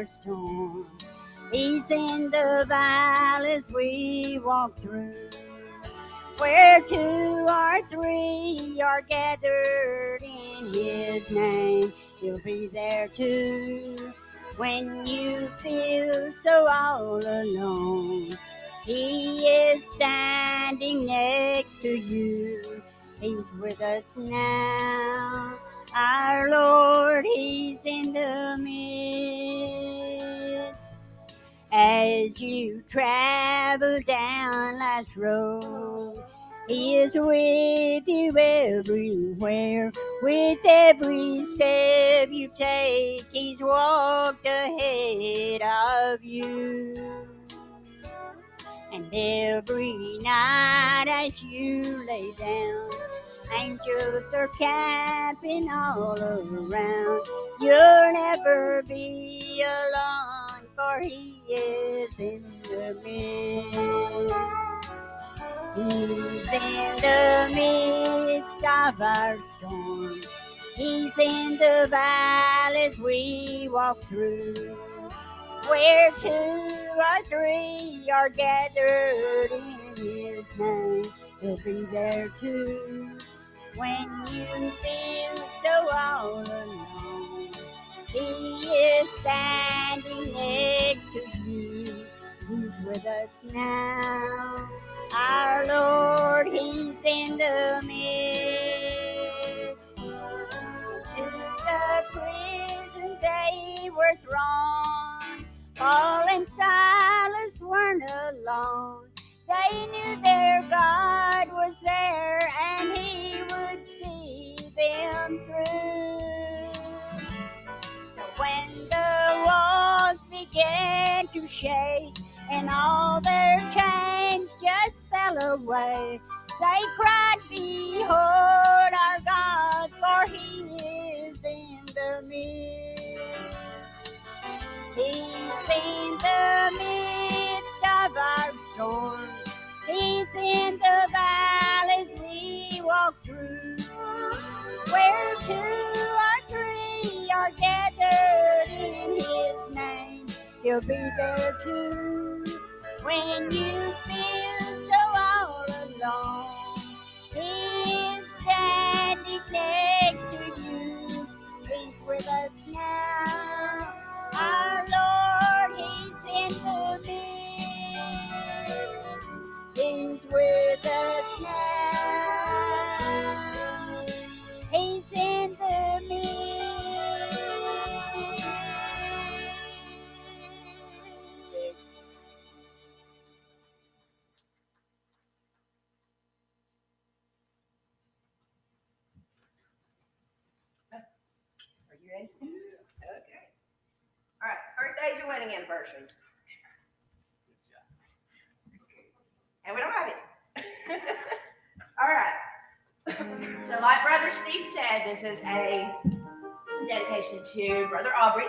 our storm. He's in the valleys we walk through. Where two or three are gathered in his name, he'll be there too. When you feel so all alone, he is standing next to you. He's with us now. Our Lord, is in the midst. As you travel down life's road, He is with you everywhere. With every step you take, He's walked ahead of you. And every night as you lay down, angels are camping all around. You'll never be alone, for He is in the midst. He's in the midst of our storm. He's in the valleys we walk through. Where two or three are gathered in His name, He'll be there too. When you feel so all alone, He is standing next to you. He's with us now. Our Lord, He's in the midst. To the prison they were thrown. Paul and Silas weren't alone. They knew their God began to shake and all their chains just fell away, they cried, Behold our God, for He is in the midst. He's in the midst of our storm. He's in the valleys we walk through. Where two or three are gathered in His name, He'll be there too. When you feel so all alone, He's standing next to you. He's with us now. Our Lord, He's in the midst. He's with us now. Birthdays or wedding anniversaries. And we don't have it. All right. So like Brother Steve said, this is a dedication to Brother Aubrey.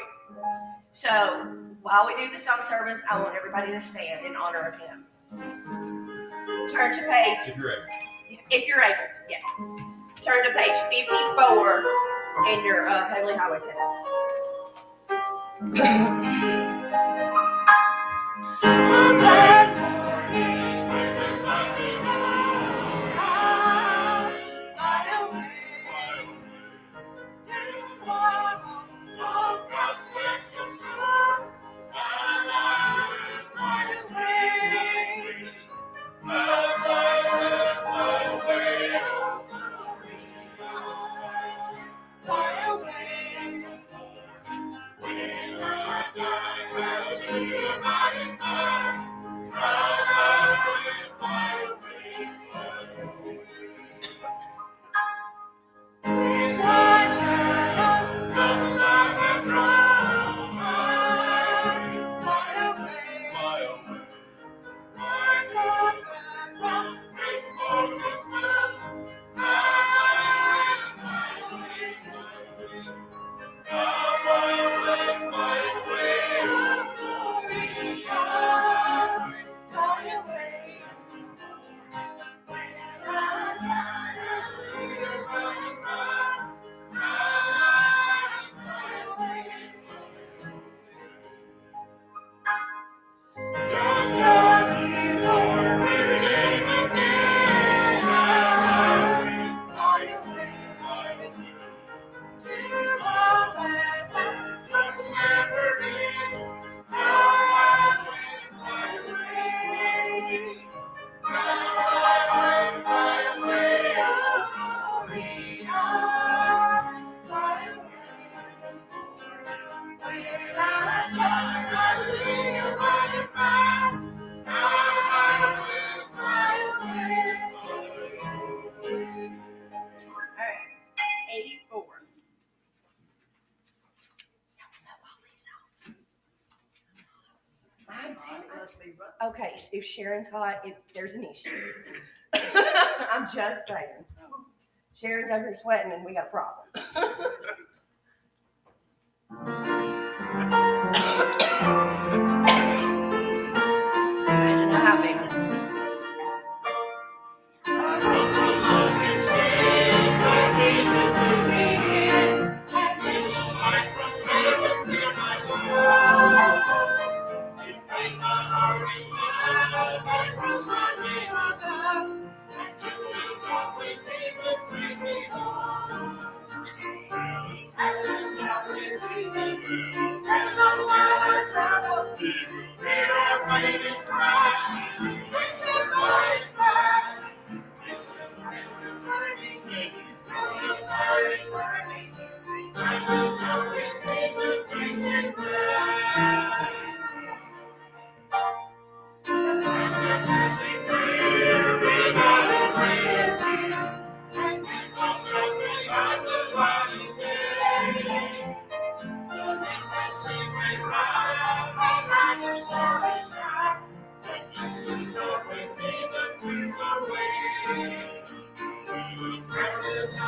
So while we do the song service, I want everybody to stand in honor of him. Turn to page, If you're able. if you're able, yeah. Turn to page 54 in your uh, Heavenly Highway Center. if Sharon's hot, it, there's an issue. I'm just saying. Sharon's over here sweating and we got a problem.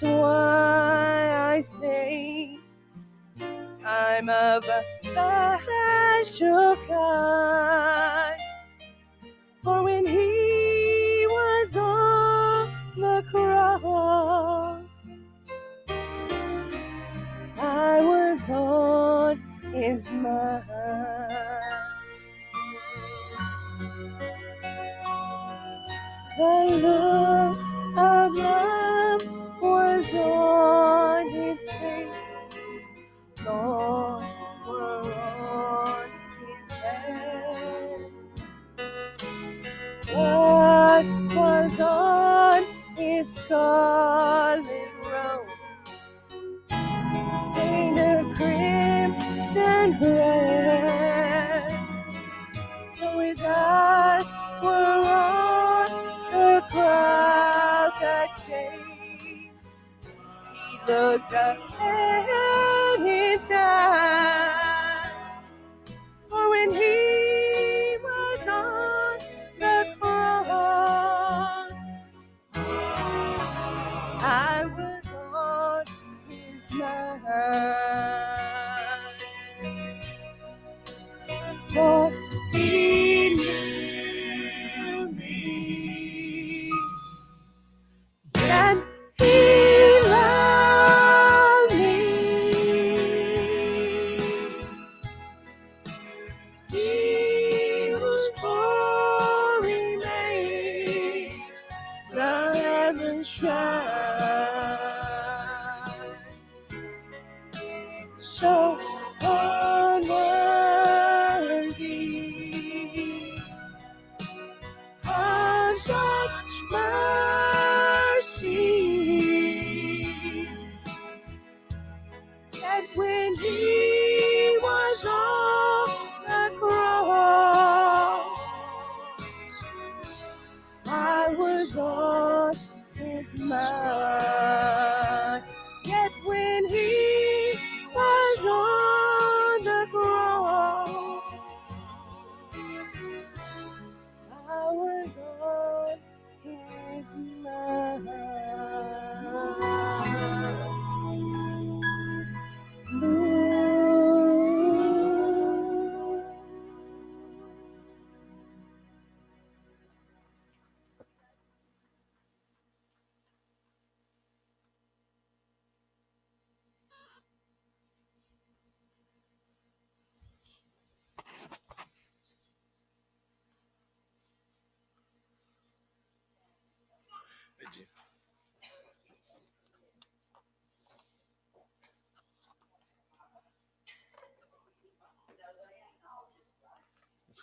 just he looked ahead in time. For when he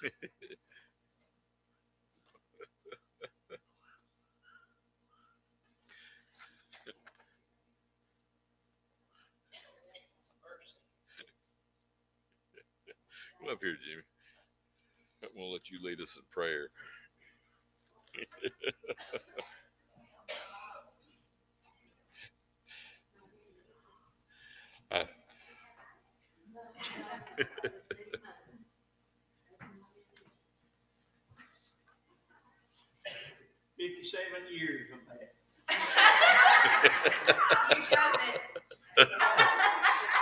Come up here, Jimmy. I'm gonna let you lead us in prayer. I, Fifty-seven years of that. You chose it.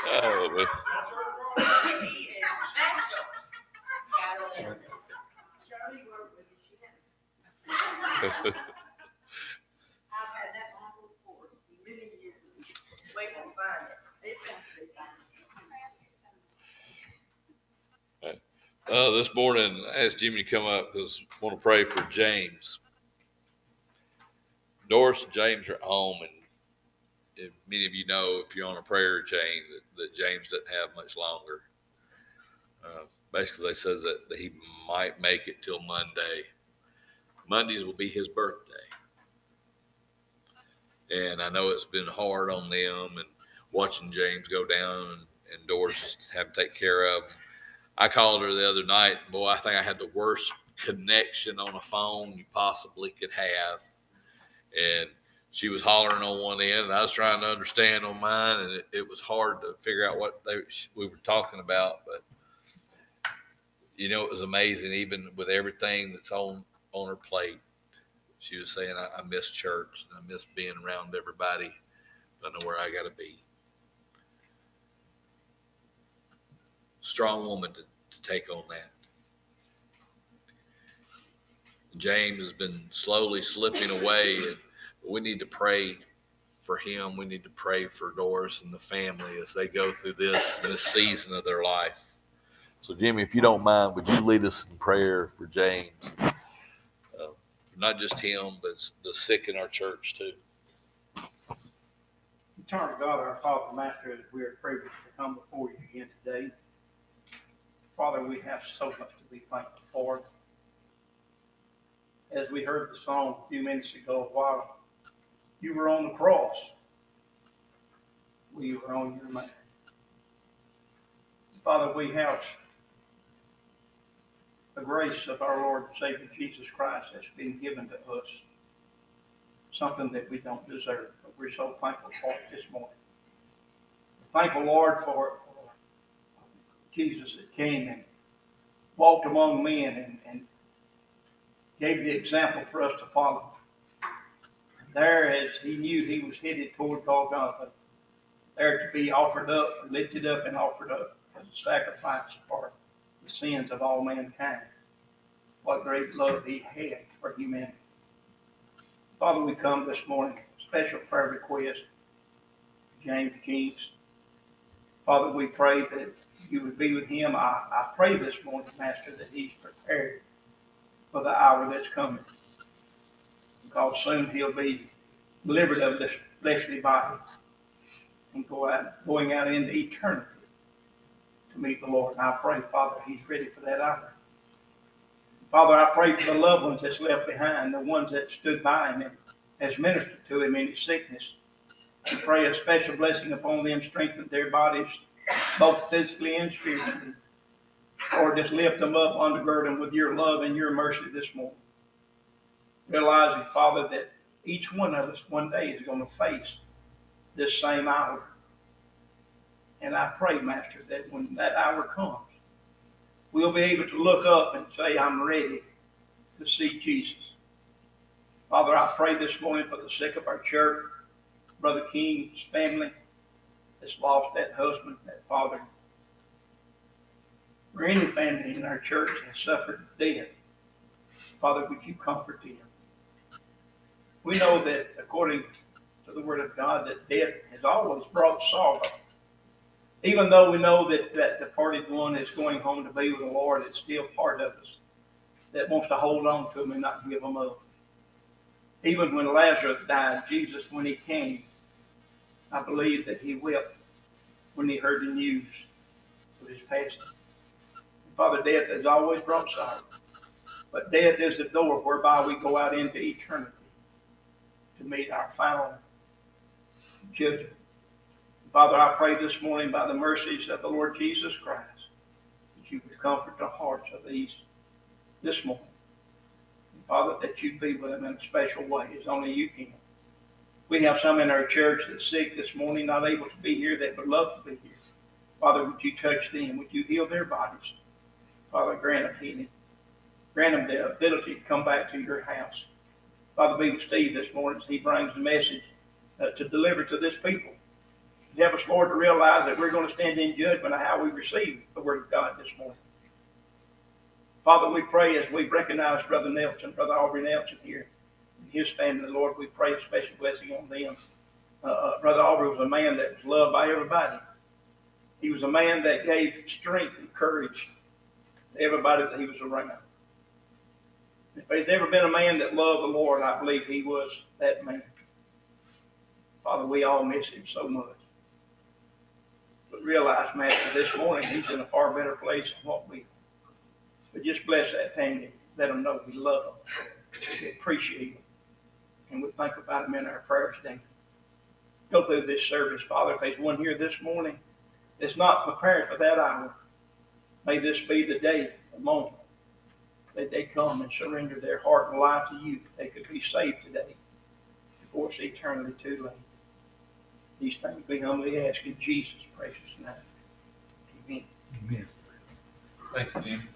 oh, man. He is special. Gotta live. Charlie worked with me, she had, Wait I've had that Bible for many years. till we find it. It's actually fine. Uh, this morning, I asked Jimmy to come up because I want to pray for James. Doris and James are home, and if many of you know, if you're on a prayer chain, that, that James doesn't have much longer. Uh, basically, they says that, that he might make it till Monday. Mondays will be his birthday, and I know it's been hard on them and watching James go down and, and Doris have to take care of. Him. I called her the other night. Boy, I think I had the worst connection on a phone you possibly could have. And she was hollering on one end, and I was trying to understand on mine, and it, it was hard to figure out what they, we were talking about. But you know, it was amazing, even with everything that's on on her plate. She was saying, "I, I miss church, and I miss being around everybody. I know where I got to be." Strong woman take on that. James has been slowly slipping away, and we need to pray for him. We need to pray for Doris and the family as they go through this this season of their life. So, Jimmy, if you don't mind, would you lead us in prayer for James? Uh, not just him, but the sick in our church too. Eternal God, our Father, Master, as we are privileged to come before you again today. Father, we have so much to be thankful for. As we heard the song a few minutes ago, while you were on the cross, we were on your mind. Father, we have the grace of our Lord and Savior Jesus Christ that's been given to us, something that we don't deserve, but we're so thankful for it this morning. Thankful, Lord, for, Jesus that came and walked among men and, and gave the example for us to follow. There, as he knew he was headed toward Golgotha, there to be offered up, lifted up, and offered up as a sacrifice for the sins of all mankind. What great love he had for humanity. Father, we come this morning, special prayer request, James Keynes. Father, we pray that you would be with him. I, I pray this morning, Master, that he's prepared for the hour that's coming. Because soon he'll be delivered of this fleshly body and go out, going out into eternity to meet the Lord. And I pray, Father, he's ready for that hour. Father, I pray for the loved ones that's left behind, the ones that stood by him and has ministered to him in his sickness. I pray a special blessing upon them, strengthen their bodies, both physically and spiritually. Or just lift them up, undergird them with your love and your mercy this morning. Realizing, Father, that each one of us one day is going to face this same hour. And I pray, Master, that when that hour comes, we'll be able to look up and say, I'm ready to see Jesus. Father, I pray this morning for the sick of our church, Brother King's family that's lost that husband, that father, or any family in our church has suffered death. Father, would you comfort them? We know that according to the Word of God, that death has always brought sorrow. Even though we know that that departed one is going home to be with the Lord, it's still part of us that wants to hold on to him and not give him up. Even when Lazarus died, Jesus, when he came, I believe that he wept when he heard the news of his passing. Father, death has always brought sorrow, but death is the door whereby we go out into eternity to meet our final judgment. Father, I pray this morning by the mercies of the Lord Jesus Christ that you would comfort the hearts of these this morning. Father, that you'd be with them in a special way as only you can. We have some in our church that's sick this morning, not able to be here, that would love to be here. Father, would you touch them? Would you heal their bodies? Father, grant them healing. Grant them the ability to come back to your house. Father, be with Steve this morning as he brings the message uh, to deliver to this people. Help us, Lord, to realize that we're going to stand in judgment of how we receive the Word of God this morning. Father, we pray as we recognize Brother Nelson, Brother Aubrey Nelson here, his family, Lord, we pray a special blessing on them. Uh, uh, Brother Aubrey was a man that was loved by everybody. He was a man that gave strength and courage to everybody that he was around. If there's ever been a man that loved the Lord, I believe he was that man. Father, we all miss him so much. But realize, Master, this morning he's in a far better place than what we are. But just bless that family. Let them know we love them. We appreciate them. And we think about them in our prayers today. Go through this service, Father. If there's one here this morning that's not prepared for that hour, May this be the day, the moment that they come and surrender their heart and life to you. They could be saved today before it's eternally too late. These things we humbly ask in Jesus' precious name. Amen. Amen. Thank you, Jim.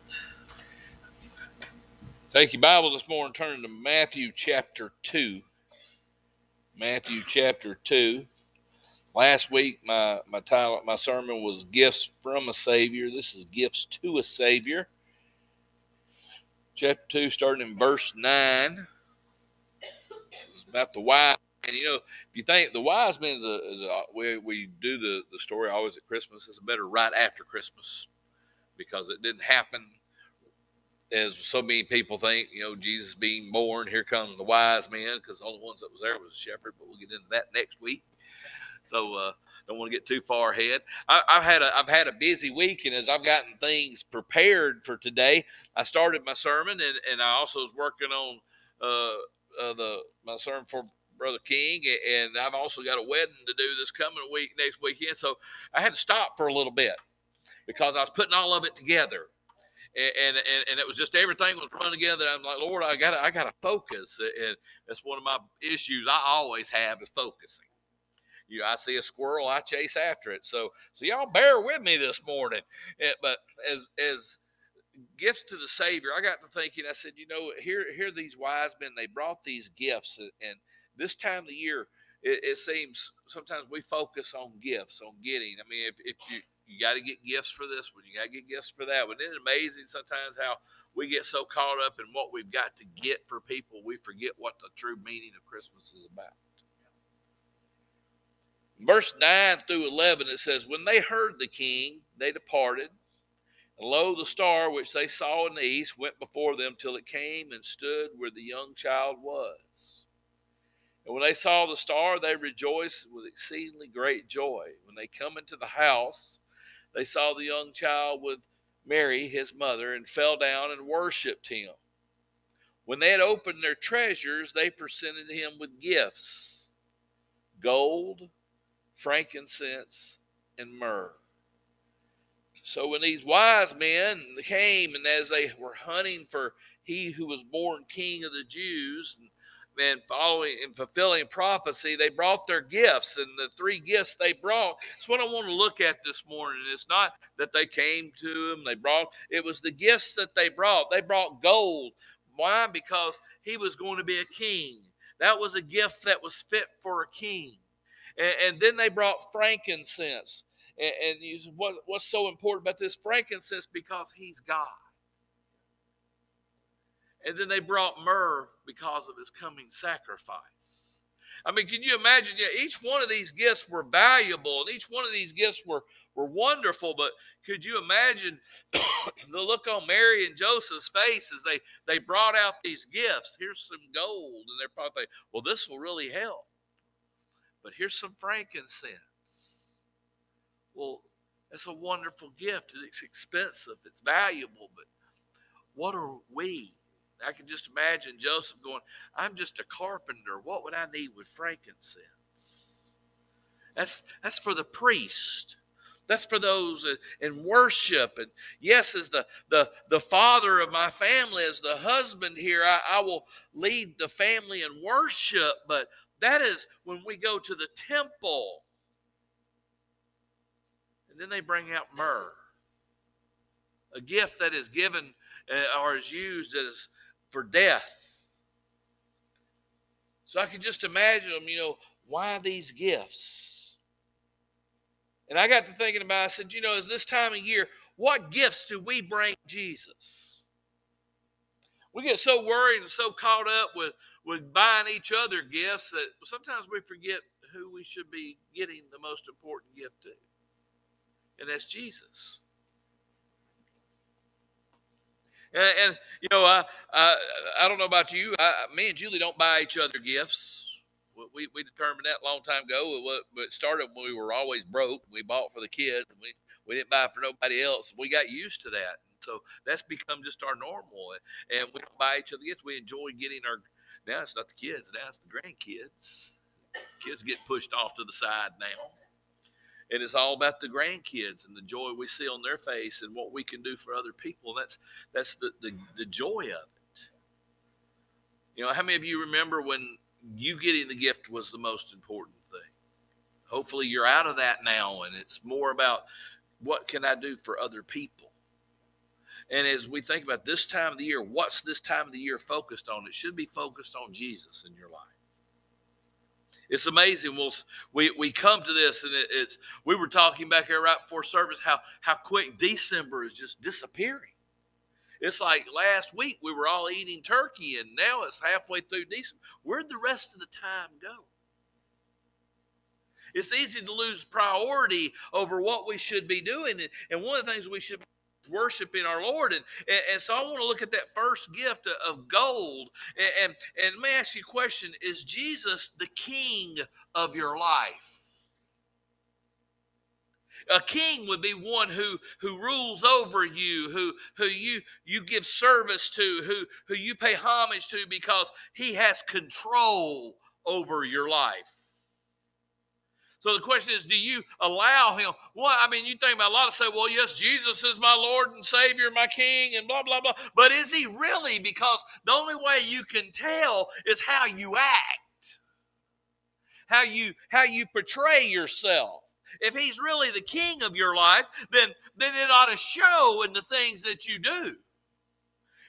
Take your Bible this morning, turn to Matthew chapter 2. Matthew chapter 2. Last week, my, my title, my sermon was Gifts from a Savior. This is Gifts to a Savior. Chapter 2, starting in verse 9. It's about the wise. And you know, if you think the wise men is a, is a we, we do the, the story always at Christmas, it's better right after Christmas because it didn't happen as so many people think, you know, Jesus being born, here come the wise men, because the only ones that was there was a shepherd, but we'll get into that next week. So uh, don't want to get too far ahead. I, have had a I've had a busy week, and as I've gotten things prepared for today, I started my sermon, and, and I also was working on uh, uh, the my sermon for Brother King, and I've also got a wedding to do this coming week next weekend. So I had to stop for a little bit because I was putting all of it together and, and and it was just everything was running together. I'm like, Lord, I got I got to focus, and that's one of my issues I always have is focusing. You, I see a squirrel, I chase after it. So, so y'all bear with me this morning. It, but as as gifts to the Savior, I got to thinking. I said, you know, here here these wise men, they brought these gifts, and, and this time of the year, it, it, seems sometimes we focus on gifts, on getting. I mean, if, if you you got to get gifts for this one. You got to get gifts for that one. Isn't it amazing sometimes how we get so caught up in what we've got to get for people, we forget what the true meaning of Christmas is about. Verse 9 through 11, it says, When they heard the king, they departed. And lo, the star which they saw in the east went before them till it came and stood where the young child was. And when they saw the star, they rejoiced with exceedingly great joy. When they come into the house, they saw the young child with Mary, his mother, and fell down and worshiped him. When they had opened their treasures, they presented him with gifts gold, frankincense, and myrrh. So when these wise men came, and as they were hunting for he who was born king of the Jews, and and following and fulfilling prophecy, they brought their gifts, and the three gifts they brought. It's what I want to look at this morning. It's not that they came to him, they brought, it was the gifts that they brought. They brought gold. Why? Because he was going to be a king. That was a gift that was fit for a king. And, and then they brought frankincense. And, and you, what, what's so important about this frankincense? Because he's God. And then they brought myrrh because of his coming sacrifice. I mean, can you imagine? Yeah, each one of these gifts were valuable, and each one of these gifts were were wonderful. But could you imagine the look on Mary and Joseph's face as they they brought out these gifts? Here's some gold, and they're probably thinking, "Well, this will really help." But here's some frankincense. Well, that's a wonderful gift. It's expensive. It's valuable, but what are we? I can just imagine Joseph going, I'm just a carpenter. What would I need with frankincense? That's, that's for the priest. That's for those in worship. And yes, as the, the, the father of my family, as the husband here, I, I will lead the family in worship. But that is when we go to the temple. And then they bring out myrrh, a gift that is given uh, or is used as for death. So I can just imagine them, you know, why these gifts? And I got to thinking about, I said, you know, is this time of year, what gifts do we bring Jesus? We get so worried and so caught up with, with buying each other gifts that sometimes we forget who we should be getting the most important gift to. And that's Jesus. And, and you know, I, I, I don't know about you. I, me and Julie don't buy each other gifts. We, we determined that a long time ago. But it started when we were always broke. We bought for the kids. We, we didn't buy for nobody else. We got used to that. So that's become just our normal. And we don't buy each other gifts. We enjoy getting our, now it's not the kids, now it's the grandkids. Kids get pushed off to the side now. And it's all about the grandkids and the joy we see on their face and what we can do for other people. That's that's the, the, the joy of it. You know, how many of you remember when you getting the gift was the most important thing? Hopefully you're out of that now and it's more about what can I do for other people? And as we think about this time of the year, what's this time of the year focused on? It should be focused on Jesus in your life. It's amazing. We'll, we we come to this, and it, it's we were talking back here right before service how how quick December is just disappearing. It's like last week we were all eating turkey, and now it's halfway through December. Where'd the rest of the time go? It's easy to lose priority over what we should be doing, and one of the things we should worshiping our Lord. And, and, and, so I want to look at that first gift of gold. And, and, and let me ask you a question Is Jesus the king of your life? A king would be one who, who rules over you, who, who you, you give service to, who, who you pay homage to because he has control over your life. So the question is, do you allow him? Well, I mean, you think about a lot of say, well, yes, Jesus is my Lord and Savior, my King, and blah, blah, blah. But is he really? Because the only way you can tell is how you act, how you how you portray yourself. If he's really the king of your life, then then it ought to show in the things that you do.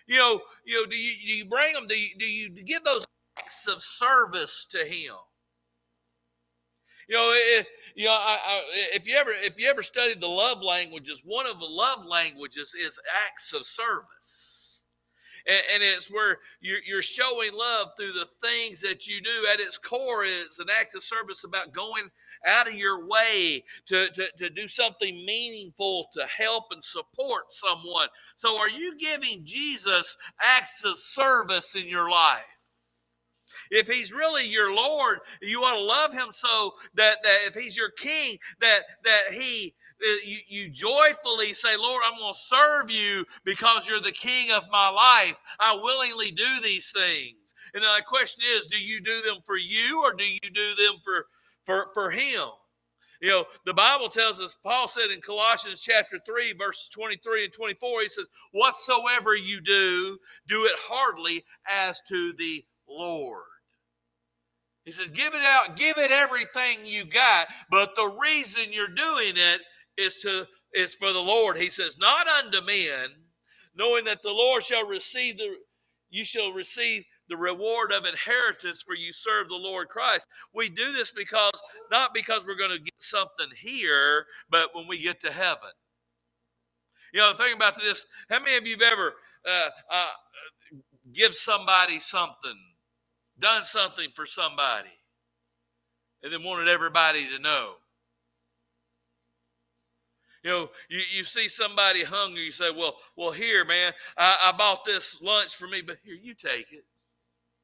You know, you know, do you, do you bring them? Do you, do you give those acts of service to him? You know, you know, I, I, if you ever if you ever studied the love languages, one of the love languages is acts of service, and, and it's where you're, you're showing love through the things that you do. At its core, it's an act of service about going out of your way to, to, to do something meaningful to help and support someone. So, are you giving Jesus acts of service in your life? If he's really your Lord, you ought to love him so that, that if he's your king, that that he uh, you, you joyfully say, Lord, I'm going to serve you because you're the king of my life. I willingly do these things. And the question is, do you do them for you or do you do them for for, for him? You know, the Bible tells us, Paul said in Colossians chapter 3, verses 23 and 24, he says, Whatsoever you do, do it hardly as to the Lord. He says, give it out, give it everything you got. But the reason you're doing it is to is for the Lord. He says, not unto men, knowing that the Lord shall receive the you shall receive the reward of inheritance for you serve the Lord Christ. We do this because not because we're going to get something here, but when we get to heaven. You know, the thing about this, how many of you've ever uh, uh, give somebody something done something for somebody and then wanted everybody to know. You know, you, you see somebody hungry, you say, Well, well, here, man, I, I bought this lunch for me, but here, you take it.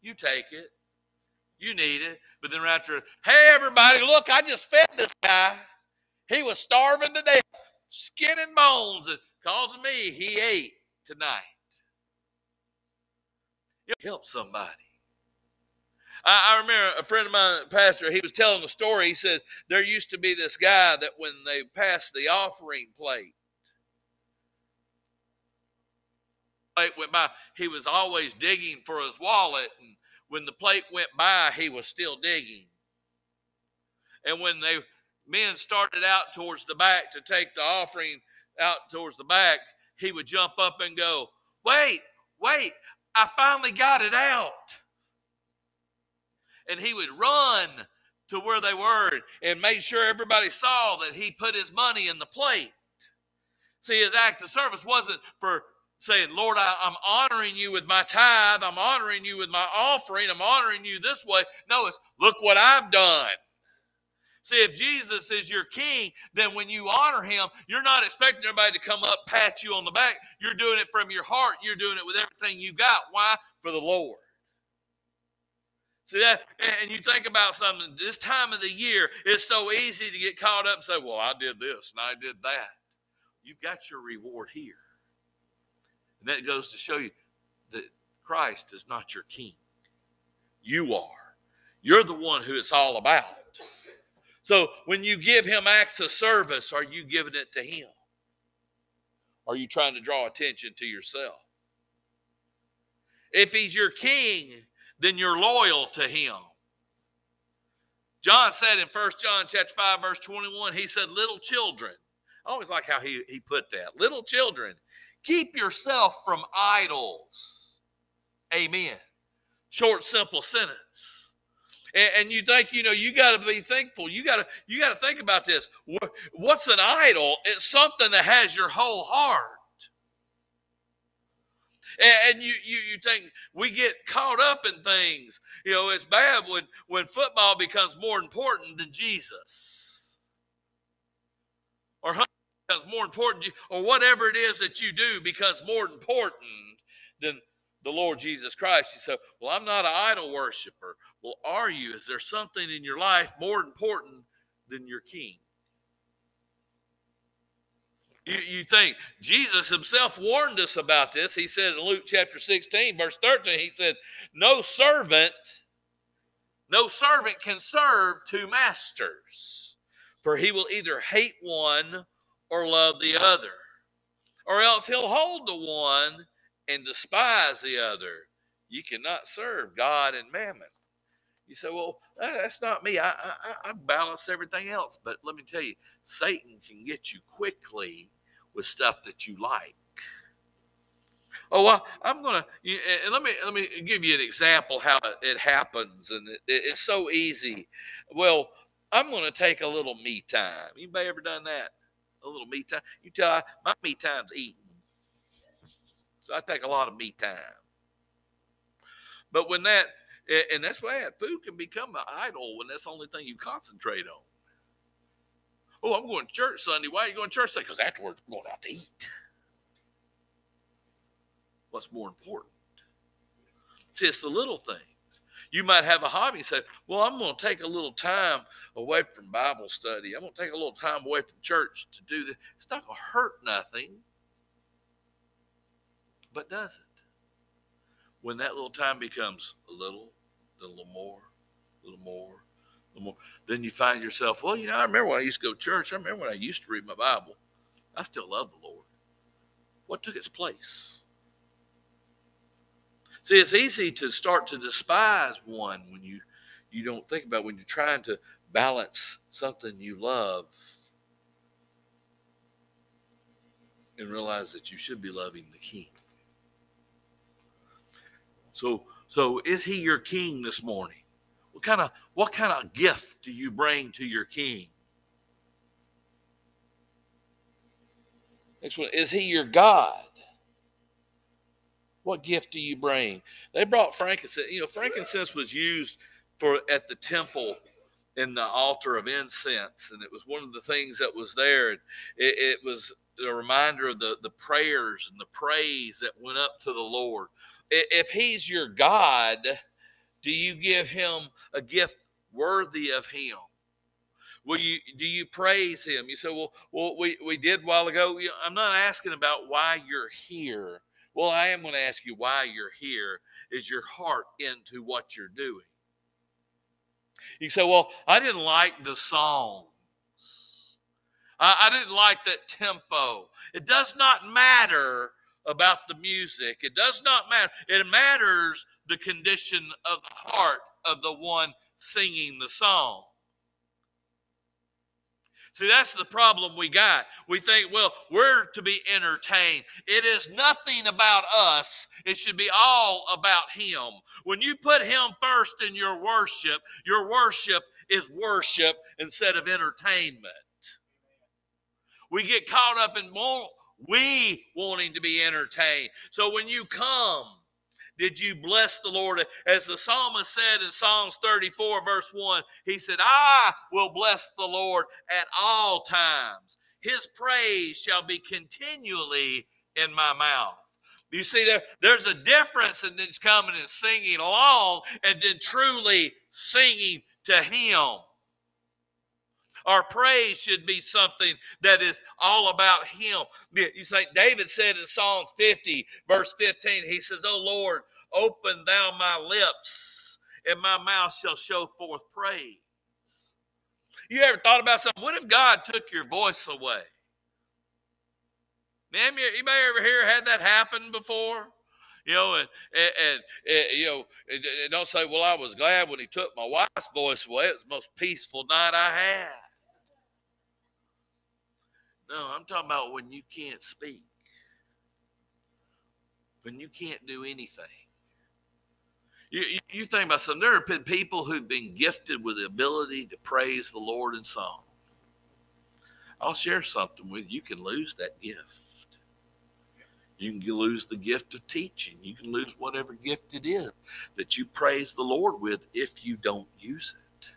You take it. You need it. But then right after, hey everybody, look, I just fed this guy. He was starving to death, skin and bones, and causing me he ate tonight. You help somebody. I, I remember a friend of mine, pastor, he was telling the story. He says there used to be this guy that when they passed the offering plate, plate went by, he was always digging for his wallet. And when the plate went by, he was still digging. And when they men started out towards the back to take the offering out towards the back, he would jump up and go, Wait, wait, I finally got it out and he would run to where they were and made sure everybody saw that he put his money in the plate. See, his act of service wasn't for saying, Lord, I, am honoring you with my tithe, I'm honoring you with my offering, I'm honoring you this way. No, it's look what I've done. See, if Jesus is your king, then when you honor him, you're not expecting everybody to come up, pat you on the back. You're doing it from your heart. You're doing it with everything you got. Why? For the Lord. That? And you think about something, this time of the year, it's so easy to get caught up and say, well, I did this and I did that. You've got your reward here. And that goes to show you that Christ is not your king. You are. You're the one who it's all about. So when you give him acts of service, are you giving it to him? Are you trying to draw attention to yourself? If he's your king, then you're loyal to him. John said in 1 John chapter 5, verse 21, he said, Little children. I always like how he, he put that. Little children, keep yourself from idols. Amen. Short, simple sentence. And, and you think, you know, you got to be thankful. You got to you got to think about this. What's an idol? It's something that has your whole heart. And, you, you you think we get caught up in things. You know, it's bad when when football becomes more important than Jesus, or becomes more important, or whatever it is that you do becomes more important than the Lord Jesus Christ. You say, Well, I'm not an idol worshiper. Well, are you? Is there something in your life more important than your king? You, you think Jesus himself warned us about this. He said in Luke chapter 16, verse 13, he said, No servant, no servant can serve two masters, for he will either hate one or love the other, or else he'll hold the one and despise the other. You cannot serve God and mammon. You say, well, that's not me. I, I, I balance everything else. But let me tell you, Satan can get you quickly with stuff that you like. Oh, well, I'm gonna and let me let me give you an example how it happens, and it, it's so easy. Well, I'm gonna take a little me time. Anybody ever done that? A little me time. You tell my me time's eating, so I take a lot of me time. But when that and that's why food can become an idol when that's the only thing you concentrate on. Oh, I'm going to church Sunday. Why are you going to church Sunday? Because afterwards I'm going out to eat. What's more important? See, it's the little things. You might have a hobby and say, Well, I'm going to take a little time away from Bible study. I'm going to take a little time away from church to do this. It's not going to hurt nothing. But does it? When that little time becomes a little, a little more, a little more, a little more. Then you find yourself, well, you know, I remember when I used to go to church. I remember when I used to read my Bible. I still love the Lord. What took its place? See, it's easy to start to despise one when you you don't think about when you're trying to balance something you love and realize that you should be loving the king. So so is he your king this morning? What kind of what kind of gift do you bring to your king? Next one, is he your God? What gift do you bring? They brought frankincense. You know, frankincense was used for at the temple in the altar of incense, and it was one of the things that was there. It, it was a reminder of the, the prayers and the praise that went up to the Lord. If He's your God, do you give him a gift worthy of him? Will you do you praise him? You say, well, well, we, we did a while ago. I'm not asking about why you're here. Well, I am going to ask you why you're here. Is your heart into what you're doing? You say, well, I didn't like the songs. I, didn't like that tempo. It does not matter about the music. It does not matter. It matters the condition of the heart of the one singing the song. See, that's the problem we got. We think, well, we're to be entertained. It is nothing about us, it should be all about Him. When you put Him first in your worship, your worship is worship instead of entertainment. We get caught up in more, we wanting to be entertained. So when you come, did you bless the Lord? As the psalmist said in Psalms 34, verse 1, he said, I will bless the Lord at all times. His praise shall be continually in my mouth. You see, there, there's a difference in this coming and singing along and then truly singing to Him. Our praise should be something that is all about Him. You say, David said in Psalms 50, verse 15, he says, Oh Lord, open thou my lips, and my mouth shall show forth praise. You ever thought about something? What if God took your voice away? Man, anybody ever here had that happen before? You know, and, and, and, and, you know, and don't say, "Well, I was glad when He took my wife's voice away. It was the most peaceful night I had." No, I'm talking about when you can't speak, when you can't do anything. You, you, think about some. There have been people who've been gifted with the ability to praise the Lord in song. I'll share something with you. You can lose that gift. You can lose the gift of teaching. You can lose whatever gift it is that you praise the Lord with if you don't use it.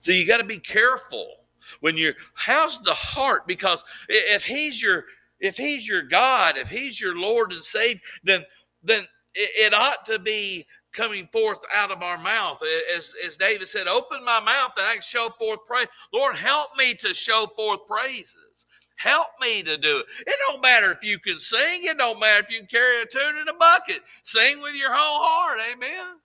So you got to be careful when you're how's the heart because if he's your if he's your God, if he's your Lord and Savior, then then it, ought to be coming forth out of our mouth. As, as David said, open my mouth that I can show forth praise. Lord, help me to show forth praises. Help me to do it. It don't matter if you can sing. It don't matter if you can carry a tune in a bucket. Sing with your whole heart. Amen.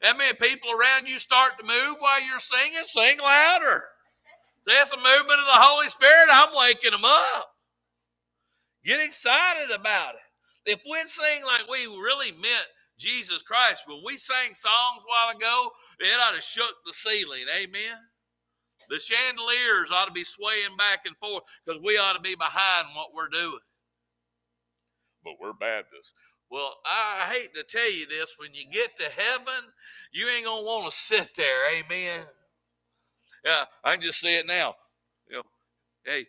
That many people around you start to move while you're singing, sing louder. That's a movement of the Holy Spirit. I'm waking them up. Get excited about it. If we sing like we really meant Jesus Christ, when we sang songs a while ago, it ought to shook the ceiling. Amen. The chandeliers ought to be swaying back and forth because we ought to be behind what we're doing. But we're Baptists. Well, I hate to tell you this. When you get to heaven, you ain't gonna want to sit there. Amen. Yeah, I can just see it now. You know, hey,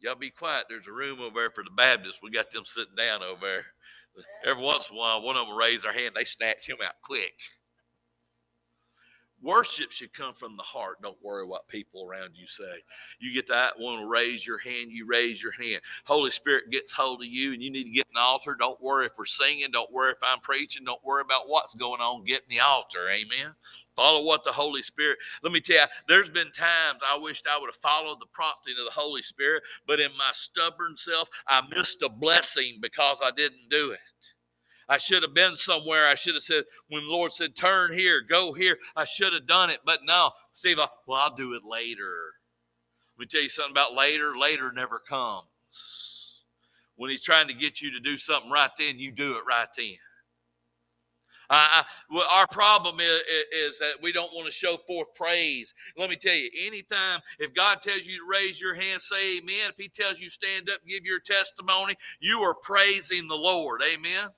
y'all be quiet. There's a room over there for the Baptists. We got them sitting down over there. Every once in a while, one of them raise their hand. They snatch him out quick. Worship should come from the heart. Don't worry what people around you say. You get that one to raise your hand, you raise your hand. Holy Spirit gets hold of you and you need to get the altar. Don't worry if we're singing. Don't worry if I'm preaching. Don't worry about what's going on. Get in the altar. Amen. Follow what the Holy Spirit. Let me tell you, there's been times I wished I would have followed the prompting of the Holy Spirit, but in my stubborn self, I missed a blessing because I didn't do it. I should have been somewhere. I should have said, when the Lord said, turn here, go here, I should have done it. But no, Steve, I, well, I'll do it later. Let me tell you something about later. Later never comes. When He's trying to get you to do something right then, you do it right then. I, well, our problem is, is that we don't want to show forth praise. Let me tell you, anytime if God tells you to raise your hand, say amen. If He tells you stand up, give your testimony, you are praising the Lord. Amen.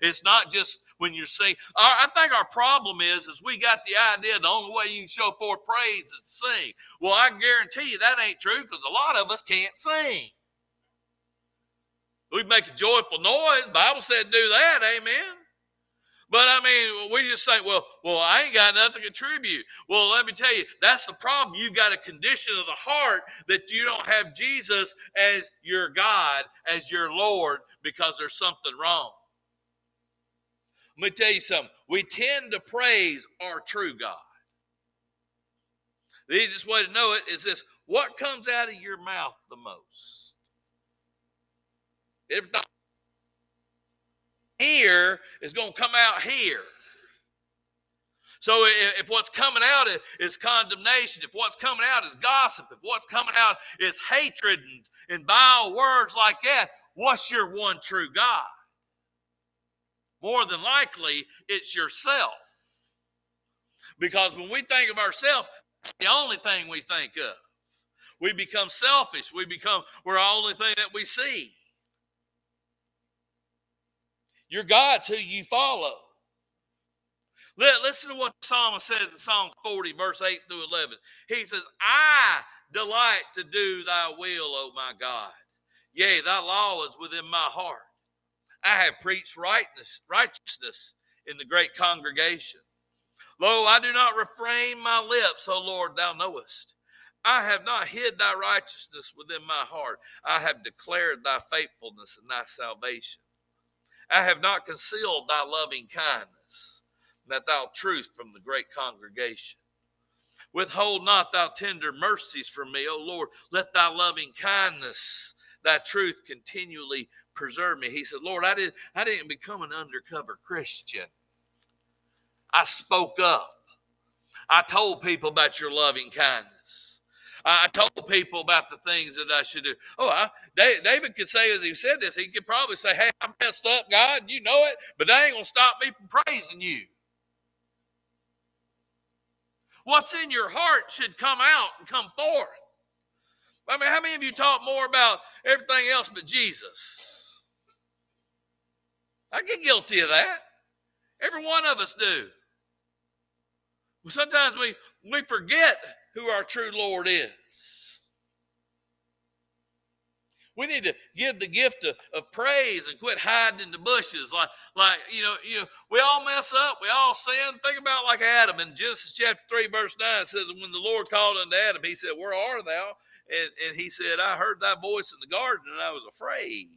It's not just when you're singing. I think our problem is, is we got the idea the only way you can show forth praise is to sing. Well, I can guarantee you that ain't true because a lot of us can't sing. We make a joyful noise. Bible said do that. Amen. But I mean, we just say, well, well, I ain't got nothing to contribute. Well, let me tell you, that's the problem. You've got a condition of the heart that you don't have Jesus as your God, as your Lord, because there's something wrong. Let me tell you something. We tend to praise our true God. The easiest way to know it is this what comes out of your mouth the most? Everything here is going to come out here. So if what's coming out is condemnation, if what's coming out is gossip, if what's coming out is hatred and, and vile words like that, what's your one true God? More than likely, it's yourself. Because when we think of ourselves, the only thing we think of. We become selfish. We become, we're the only thing that we see. Your God's who you follow. Listen to what the psalmist said in Psalm 40, verse 8 through 11. He says, I delight to do thy will, O my God. Yea, thy law is within my heart. I have preached righteousness, in the great congregation. Lo, I do not refrain my lips, O Lord, thou knowest. I have not hid thy righteousness within my heart. I have declared thy faithfulness and thy salvation. I have not concealed thy loving kindness, that thou truth from the great congregation. Withhold not thou tender mercies from me, O Lord. Let thy loving kindness, thy truth continually preserve me. He said, Lord, I didn't, I didn't become an undercover Christian. I spoke up. I told people about your loving kindness. I told people about the things that I should do. Oh, I, David could say, as he said this, he could probably say, Hey, I messed up, God, and you know it, but that ain't going to stop me from praising you. What's in your heart should come out and come forth. I mean, how many of you talk more about everything else but Jesus? I get guilty of that. Every one of us do. Well, sometimes we, we forget who our true Lord is. We need to give the gift of, of praise and quit hiding in the bushes. Like, like you know, you know, we all mess up, we all sin. Think about like Adam in Genesis chapter 3, verse 9 it says, When the Lord called unto Adam, he said, Where art thou? And, and he said, I heard thy voice in the garden, and I was afraid.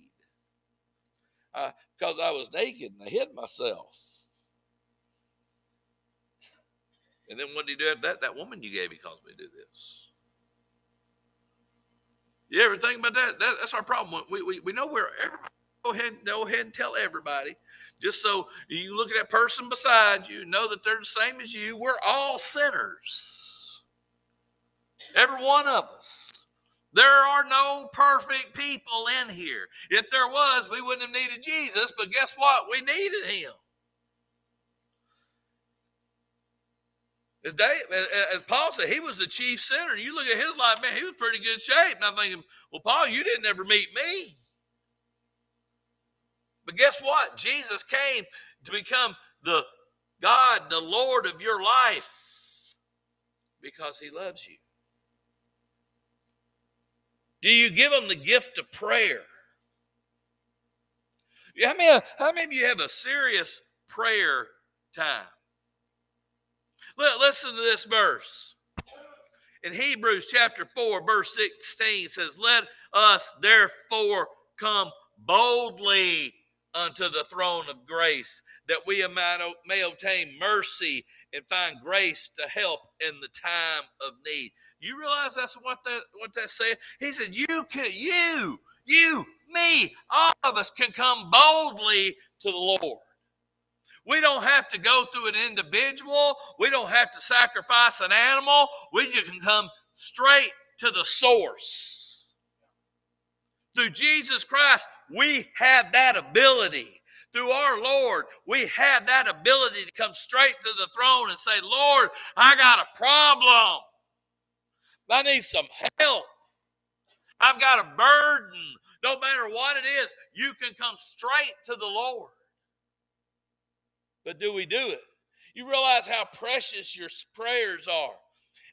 Uh, because I was naked and I hid myself. And then what did he do after that? That woman you gave me caused me to do this. You ever think about that? that that's our problem. We, we, we know everybody go ahead, go ahead and tell everybody. Just so you look at that person beside you, know that they're the same as you. We're all sinners. Every one of us. There are no perfect people in here. If there was, we wouldn't have needed Jesus, but guess what? We needed him. As, Dave, as Paul said, he was the chief sinner. You look at his life, man, he was pretty good shape. And I'm thinking, well, Paul, you didn't ever meet me. But guess what? Jesus came to become the God, the Lord of your life, because he loves you. Do you give them the gift of prayer? How many, how many of you have a serious prayer time? Listen to this verse. In Hebrews chapter 4, verse 16 says, Let us therefore come boldly unto the throne of grace, that we may obtain mercy and find grace to help in the time of need. You realize that's what that what that said? He said, You can you, you, me, all of us can come boldly to the Lord. We don't have to go through an individual. We don't have to sacrifice an animal. We just can come straight to the source. Through Jesus Christ, we have that ability. Through our Lord, we have that ability to come straight to the throne and say, Lord, I got a problem. I need some help. I've got a burden. No matter what it is, you can come straight to the Lord. But do we do it? You realize how precious your prayers are.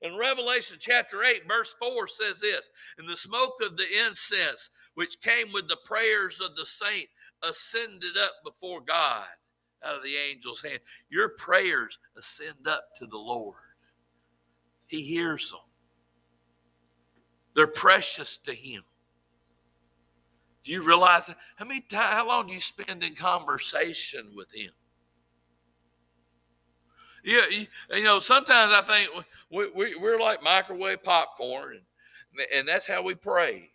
In Revelation chapter 8, verse 4 says this And the smoke of the incense, which came with the prayers of the saint, ascended up before God out of the angel's hand. Your prayers ascend up to the Lord, He hears them. They're precious to Him. Do you realize? How many time, how long do you spend in conversation with Him? Yeah, you, you know, sometimes I think we, we, we're like microwave popcorn, and, and that's how we pray.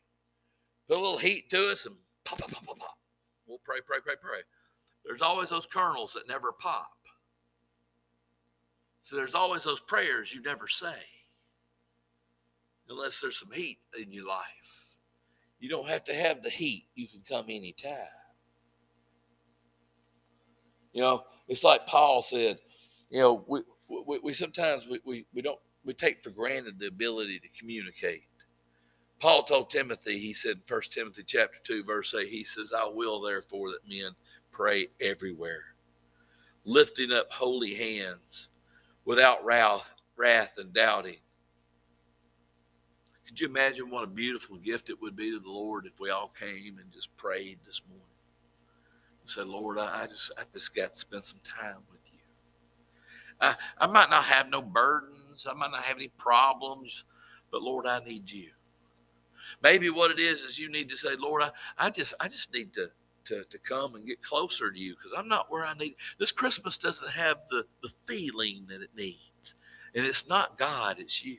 Put a little heat to us and pop, pop, pop, pop, pop. We'll pray, pray, pray, pray. There's always those kernels that never pop. So there's always those prayers you never say unless there's some heat in your life. You don't have to have the heat. You can come anytime. You know, it's like Paul said, you know, we, we, we sometimes we, we, we don't, we take for granted the ability to communicate. Paul told Timothy, he said, First Timothy chapter 2, verse 8, he says, I will therefore that men pray everywhere, lifting up holy hands without wrath and doubting. Could you imagine what a beautiful gift it would be to the Lord if we all came and just prayed this morning? And said, Lord, I, I just I just got to spend some time with you. I, I might not have no burdens, I might not have any problems, but Lord, I need you. Maybe what it is is you need to say, Lord, I, I just I just need to to, to come and get closer to you because I'm not where I need. This Christmas doesn't have the, the feeling that it needs. And it's not God, it's you.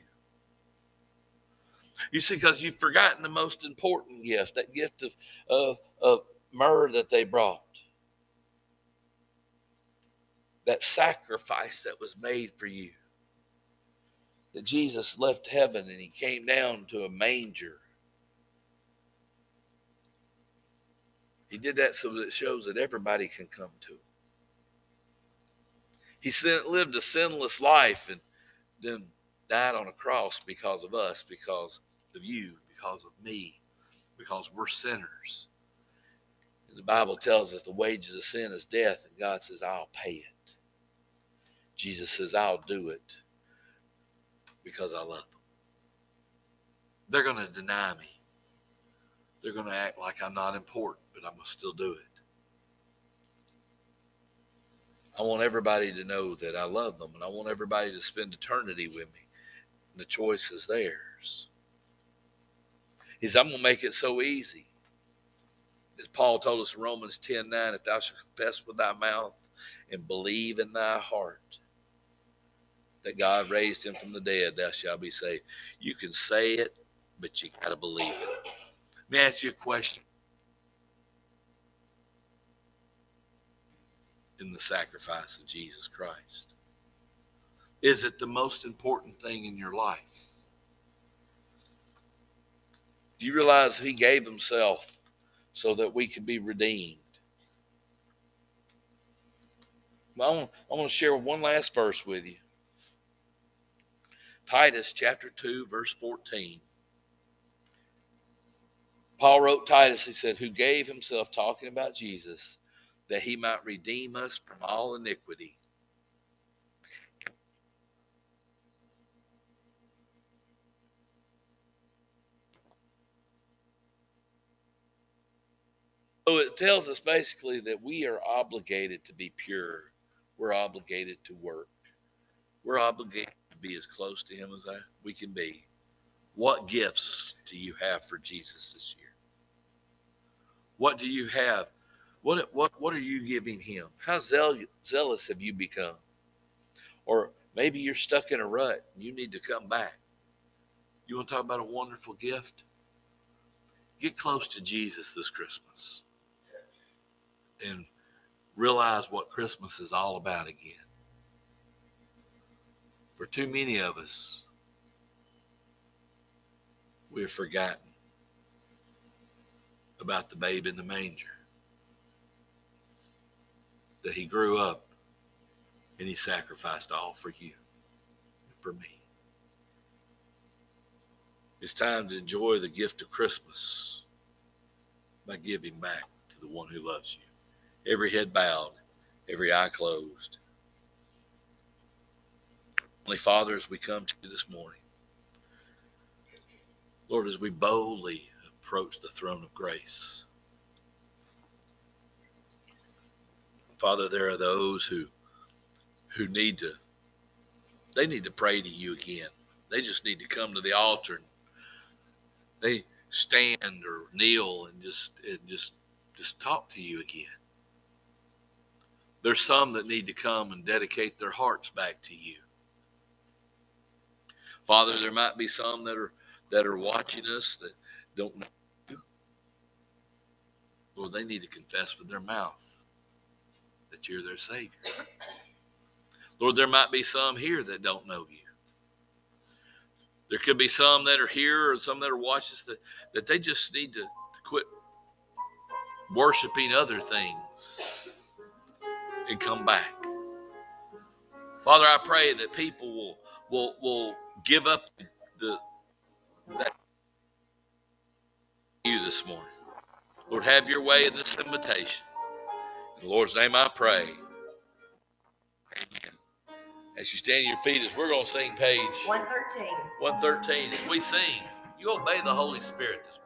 You see, because you've forgotten the most important gift, that gift of, of, of myrrh that they brought. That sacrifice that was made for you. that Jesus left heaven and he came down to a manger. He did that so that it shows that everybody can come to him. He lived a sinless life and then died on a cross because of us, because of you, because of me, because we're sinners. And the Bible tells us the wages of sin is death, and God says, I'll pay it. Jesus says, I'll do it because I love them. They're going to deny me. They're going to act like I'm not important, but I'm going to still do it. I want everybody to know that I love them, and I want everybody to spend eternity with me. The choice is theirs. Is I'm going to make it so easy. As Paul told us in Romans 10 9, if thou shalt confess with thy mouth and believe in thy heart that God raised him from the dead, thou shalt be saved. You can say it, but you got to believe it. Let me ask you a question. In the sacrifice of Jesus Christ, is it the most important thing in your life? Do you realize he gave himself so that we could be redeemed? I want, I to share one last verse with you. Titus chapter 2, verse 14. Paul wrote Titus, he said, who gave himself, talking about Jesus, that he might redeem us from all iniquity. So it tells us basically that we are obligated to be pure. We're obligated to work. We're obligated to be as close to Him as I, we can be. What gifts do you have for Jesus this year? What do you have? What, what, what are you giving Him? How zeal, zealous have you become? Or maybe you're stuck in a rut and you need to come back. You want to talk about a wonderful gift? Get close to Jesus this Christmas and realize what Christmas is all about again. For too many of us, we've forgotten about the babe in the manger. That he grew up and he sacrificed all for you and for me. It's time to enjoy the gift of Christmas by giving back to the one who loves you. Every head bowed, every eye closed. Only Father, as we come to you this morning, Lord, as we boldly approach the throne of grace, Father, there are those who who need to they need to pray to you again. They just need to come to the altar and they stand or kneel and just and just just talk to you again. There's some that need to come and dedicate their hearts back to you. Father, there might be some that are that are watching us that don't know you. Lord, they need to confess with their mouth that you're their Savior. Lord, there might be some here that don't know you. There could be some that are here or some that are watching us that, that they just need to quit worshiping other things and come back. Father, I pray that people will will will give up the that you this morning. Lord, have your way in this invitation. In the Lord's name I pray. Amen. As you stand on your feet, as we're going to sing page 113. 113, as we sing, you obey the Holy Spirit this morning.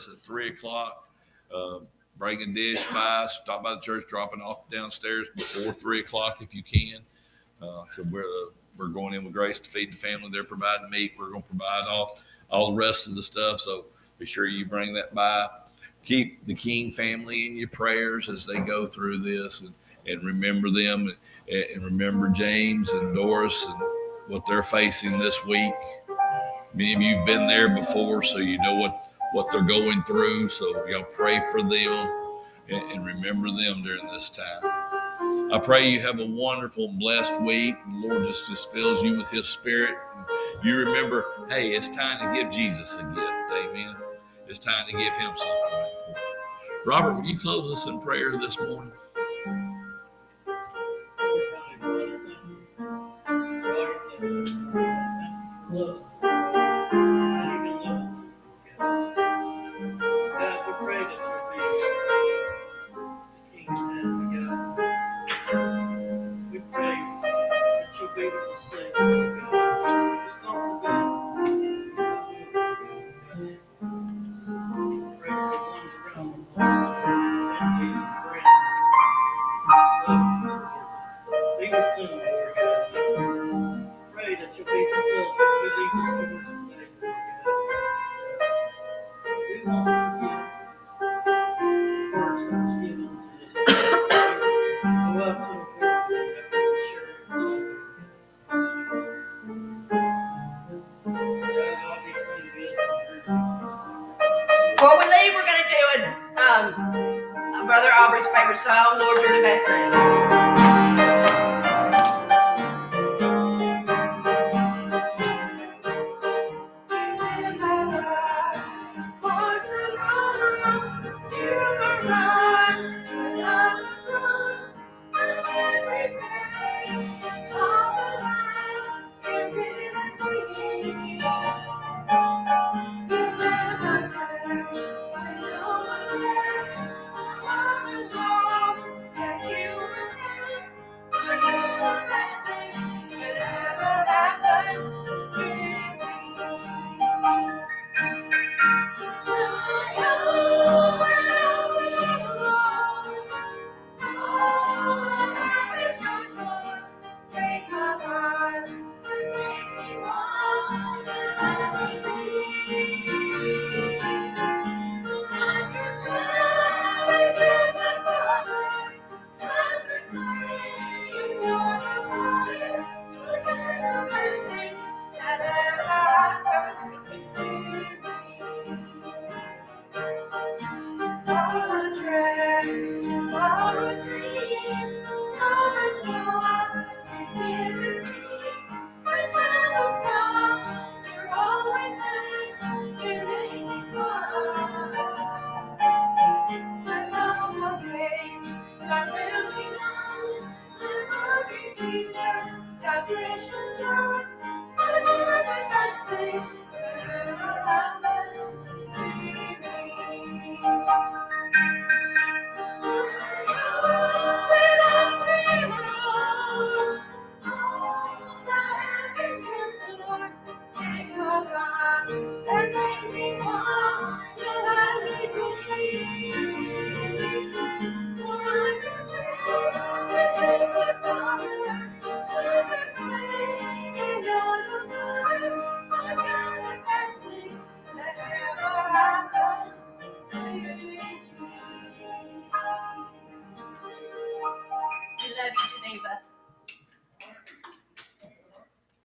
Service at three o'clock. Uh, bring a dish by, stop by the church, dropping off downstairs before three o'clock if you can. Uh, so we're uh, we're going in with grace to feed the family. They're providing meat. We're going to provide all all the rest of the stuff. So be sure you bring that by. Keep the King family in your prayers as they go through this, and, and remember them, and, and remember James and Doris and what they're facing this week. Many of you have been there before, so you know what, what they're going through. So y'all pray for them and, and remember them during this time. I pray you have a wonderful, blessed week. The Lord just, just fills you with His Spirit. You remember, hey, it's time to give Jesus a gift. Amen. It's time to give Him something. Robert, will you close us in prayer this morning?